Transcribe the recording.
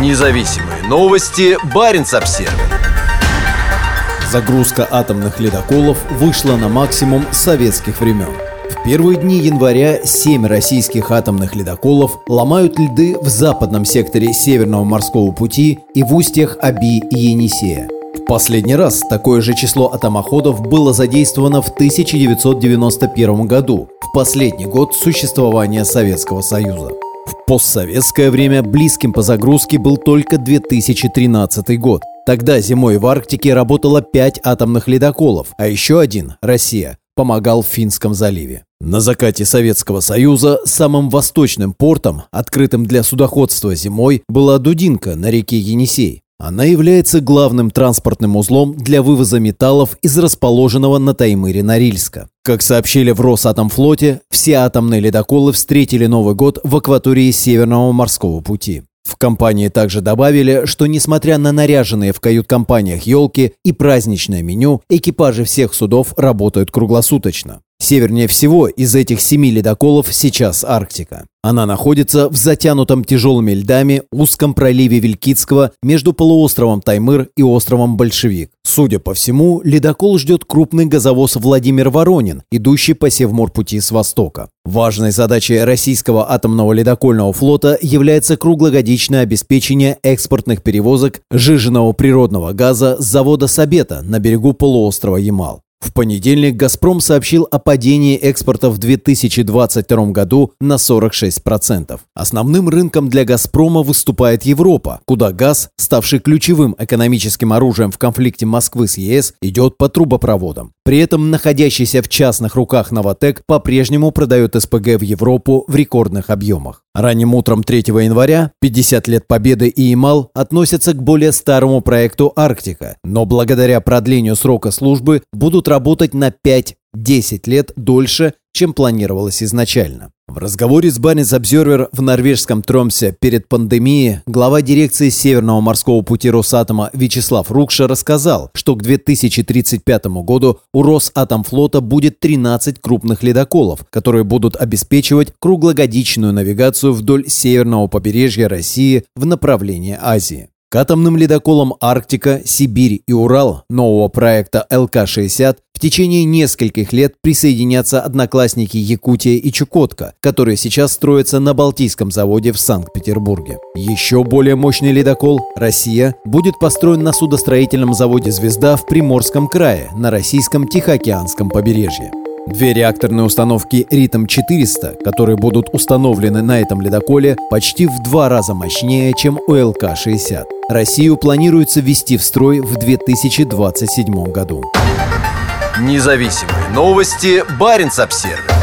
Независимые новости. Барин обсерва Загрузка атомных ледоколов вышла на максимум советских времен. В первые дни января семь российских атомных ледоколов ломают льды в западном секторе Северного морского пути и в устьях Аби и Енисея. В последний раз такое же число атомоходов было задействовано в 1991 году, в последний год существования Советского Союза. Постсоветское время близким по загрузке был только 2013 год. Тогда зимой в Арктике работало 5 атомных ледоколов, а еще один, Россия, помогал в Финском заливе. На закате Советского Союза самым восточным портом, открытым для судоходства зимой, была Дудинка на реке Енисей. Она является главным транспортным узлом для вывоза металлов из расположенного на Таймыре Норильска. Как сообщили в Росатомфлоте, все атомные ледоколы встретили Новый год в акватории Северного морского пути. В компании также добавили, что несмотря на наряженные в кают-компаниях елки и праздничное меню, экипажи всех судов работают круглосуточно. Севернее всего из этих семи ледоколов сейчас Арктика. Она находится в затянутом тяжелыми льдами узком проливе Вилькицкого между полуостровом Таймыр и островом Большевик. Судя по всему, ледокол ждет крупный газовоз Владимир Воронин, идущий по Севморпути с востока. Важной задачей российского атомного ледокольного флота является круглогодичное обеспечение экспортных перевозок жиженного природного газа с завода Сабета на берегу полуострова Ямал. В понедельник «Газпром» сообщил о падении экспорта в 2022 году на 46%. Основным рынком для «Газпрома» выступает Европа, куда газ, ставший ключевым экономическим оружием в конфликте Москвы с ЕС, идет по трубопроводам. При этом находящийся в частных руках «Новотек» по-прежнему продает СПГ в Европу в рекордных объемах. Ранним утром 3 января 50 лет Победы и Ямал относятся к более старому проекту «Арктика», но благодаря продлению срока службы будут работать на 5-10 лет дольше, чем планировалось изначально. В разговоре с Барнис Обзервер в норвежском Тромсе перед пандемией глава дирекции Северного морского пути Росатома Вячеслав Рукша рассказал, что к 2035 году у Росатомфлота будет 13 крупных ледоколов, которые будут обеспечивать круглогодичную навигацию вдоль северного побережья России в направлении Азии. К атомным ледоколам «Арктика», «Сибирь» и «Урал» нового проекта ЛК-60 в течение нескольких лет присоединятся одноклассники Якутия и Чукотка, которые сейчас строятся на Балтийском заводе в Санкт-Петербурге. Еще более мощный ледокол «Россия» будет построен на судостроительном заводе «Звезда» в Приморском крае на российском Тихоокеанском побережье. Две реакторные установки «Ритм-400», которые будут установлены на этом ледоколе, почти в два раза мощнее, чем у ЛК-60. Россию планируется ввести в строй в 2027 году. Независимые новости. Барин обсервис